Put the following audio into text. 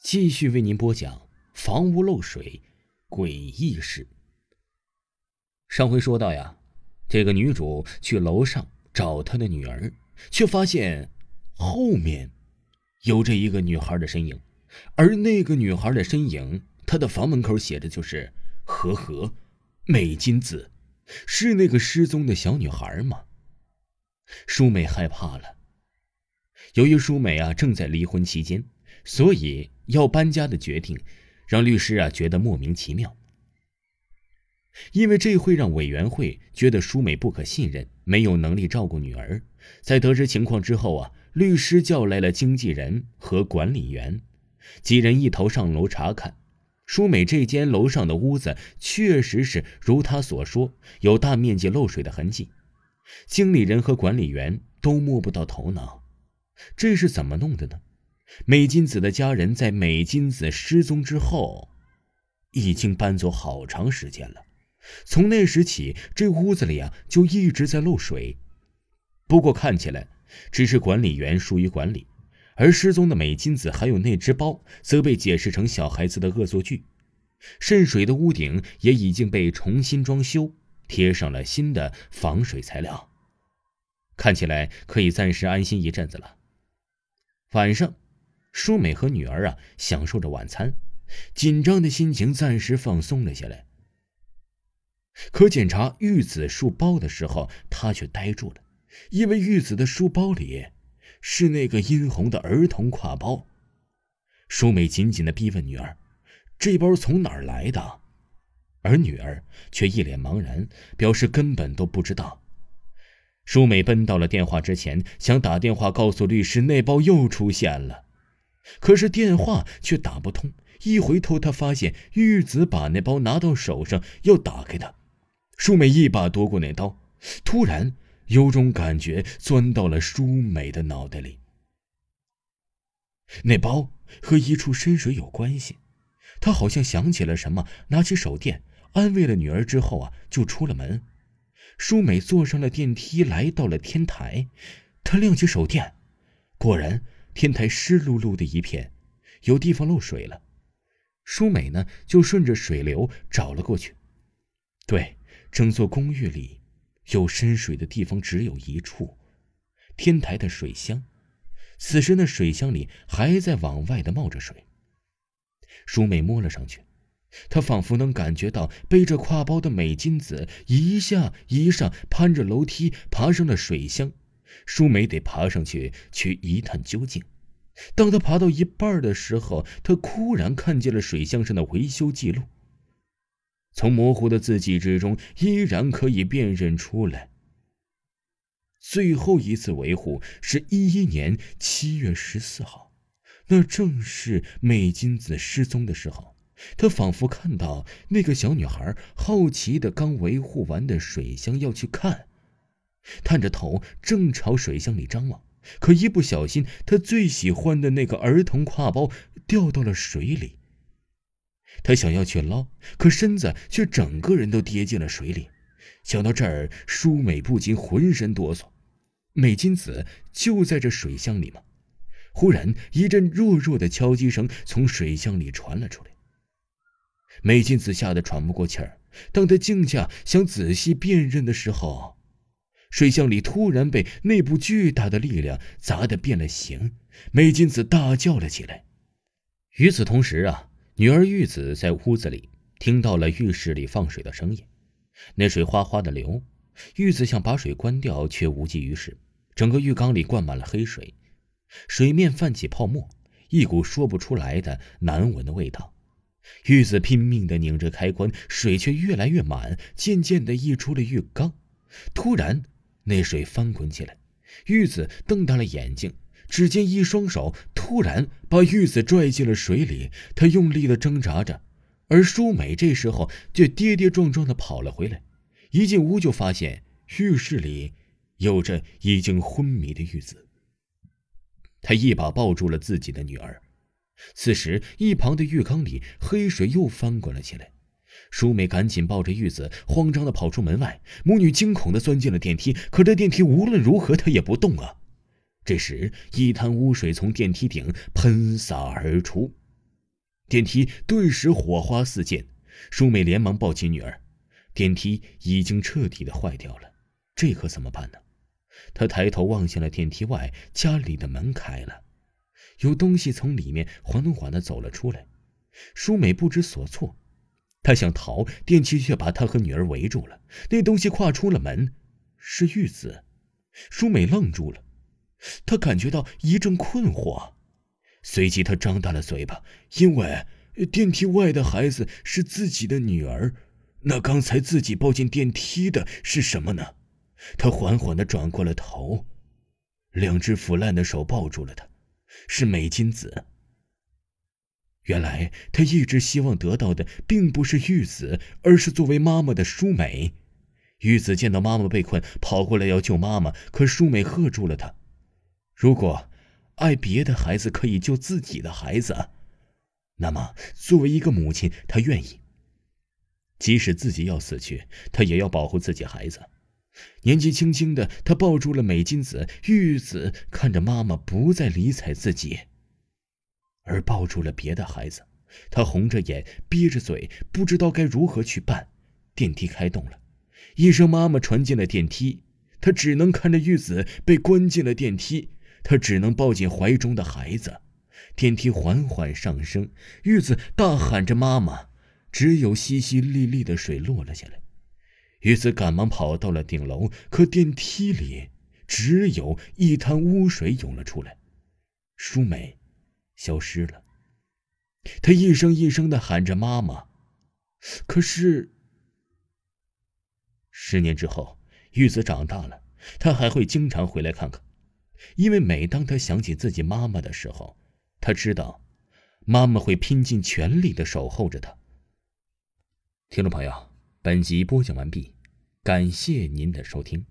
继续为您播讲房屋漏水诡异事。上回说到呀，这个女主去楼上找她的女儿，却发现后面有着一个女孩的身影，而那个女孩的身影，她的房门口写着就是“和和美金子”，是那个失踪的小女孩吗？舒美害怕了。由于舒美啊正在离婚期间，所以要搬家的决定，让律师啊觉得莫名其妙。因为这会让委员会觉得舒美不可信任，没有能力照顾女儿。在得知情况之后啊，律师叫来了经纪人和管理员，几人一头上楼查看。舒美这间楼上的屋子确实是如他所说，有大面积漏水的痕迹。经理人和管理员都摸不到头脑。这是怎么弄的呢？美金子的家人在美金子失踪之后，已经搬走好长时间了。从那时起，这屋子里啊就一直在漏水。不过看起来，只是管理员疏于管理，而失踪的美金子还有那只包，则被解释成小孩子的恶作剧。渗水的屋顶也已经被重新装修，贴上了新的防水材料，看起来可以暂时安心一阵子了。晚上，舒美和女儿啊享受着晚餐，紧张的心情暂时放松了下来。可检查玉子书包的时候，她却呆住了，因为玉子的书包里是那个殷红的儿童挎包。舒美紧紧的逼问女儿：“这包从哪儿来的？”而女儿却一脸茫然，表示根本都不知道。舒美奔到了电话之前，想打电话告诉律师那包又出现了，可是电话却打不通。一回头，她发现玉子把那包拿到手上，要打开它。舒美一把夺过那刀，突然有种感觉钻到了舒美的脑袋里。那包和一处深水有关系，她好像想起了什么，拿起手电安慰了女儿之后啊，就出了门。舒美坐上了电梯，来到了天台。她亮起手电，果然天台湿漉漉的一片，有地方漏水了。舒美呢，就顺着水流找了过去。对，整座公寓里有深水的地方只有一处，天台的水箱。此时那水箱里还在往外的冒着水。舒美摸了上去。她仿佛能感觉到背着挎包的美金子一下一上攀着楼梯爬上了水箱，舒美得爬上去去一探究竟。当他爬到一半的时候，他忽然看见了水箱上的维修记录。从模糊的字迹之中，依然可以辨认出来。最后一次维护是一一年七月十四号，那正是美金子失踪的时候。他仿佛看到那个小女孩好奇的刚维护完的水箱要去看，探着头正朝水箱里张望，可一不小心，他最喜欢的那个儿童挎包掉到了水里。他想要去捞，可身子却整个人都跌进了水里。想到这儿，舒美不禁浑身哆嗦。美金子就在这水箱里吗？忽然，一阵弱弱的敲击声从水箱里传了出来。美金子吓得喘不过气儿。当他静下想仔细辨认的时候，水箱里突然被那部巨大的力量砸得变了形。美金子大叫了起来。与此同时啊，女儿玉子在屋子里听到了浴室里放水的声音，那水哗哗的流。玉子想把水关掉，却无济于事。整个浴缸里灌满了黑水，水面泛起泡沫，一股说不出来的难闻的味道。玉子拼命的拧着开关，水却越来越满，渐渐的溢出了浴缸。突然，那水翻滚起来，玉子瞪大了眼睛，只见一双手突然把玉子拽进了水里。她用力的挣扎着，而舒美这时候却跌跌撞撞的跑了回来。一进屋就发现浴室里有着已经昏迷的玉子。他一把抱住了自己的女儿。此时，一旁的浴缸里黑水又翻滚了起来。舒美赶紧抱着玉子，慌张的跑出门外。母女惊恐的钻进了电梯，可这电梯无论如何它也不动啊！这时，一滩污水从电梯顶喷洒而出，电梯顿时火花四溅。舒美连忙抱起女儿，电梯已经彻底的坏掉了，这可怎么办呢？她抬头望向了电梯外，家里的门开了，有东西从里面缓缓的走了出来。舒美不知所措，他想逃，电梯却把他和女儿围住了。那东西跨出了门，是玉子。舒美愣住了，她感觉到一阵困惑，随即她张大了嘴巴，因为电梯外的孩子是自己的女儿。那刚才自己抱进电梯的是什么呢？她缓缓的转过了头，两只腐烂的手抱住了她，是美金子。原来他一直希望得到的并不是玉子，而是作为妈妈的舒美。玉子见到妈妈被困，跑过来要救妈妈，可舒美喝住了她。如果爱别的孩子可以救自己的孩子，那么作为一个母亲，她愿意。即使自己要死去，她也要保护自己孩子。年纪轻轻的，她抱住了美金子。玉子看着妈妈不再理睬自己，而抱住了别的孩子，她红着眼，憋着嘴，不知道该如何去办。电梯开动了。一声“妈妈”传进了电梯，他只能看着玉子被关进了电梯，他只能抱紧怀中的孩子。电梯缓缓上升，玉子大喊着“妈妈”，只有淅淅沥沥的水落了下来。玉子赶忙跑到了顶楼，可电梯里只有一滩污水涌了出来。舒美消失了。他一声一声的喊着“妈妈”，可是。十年之后，玉子长大了，他还会经常回来看看，因为每当他想起自己妈妈的时候，他知道，妈妈会拼尽全力的守候着他。听众朋友，本集播讲完毕，感谢您的收听。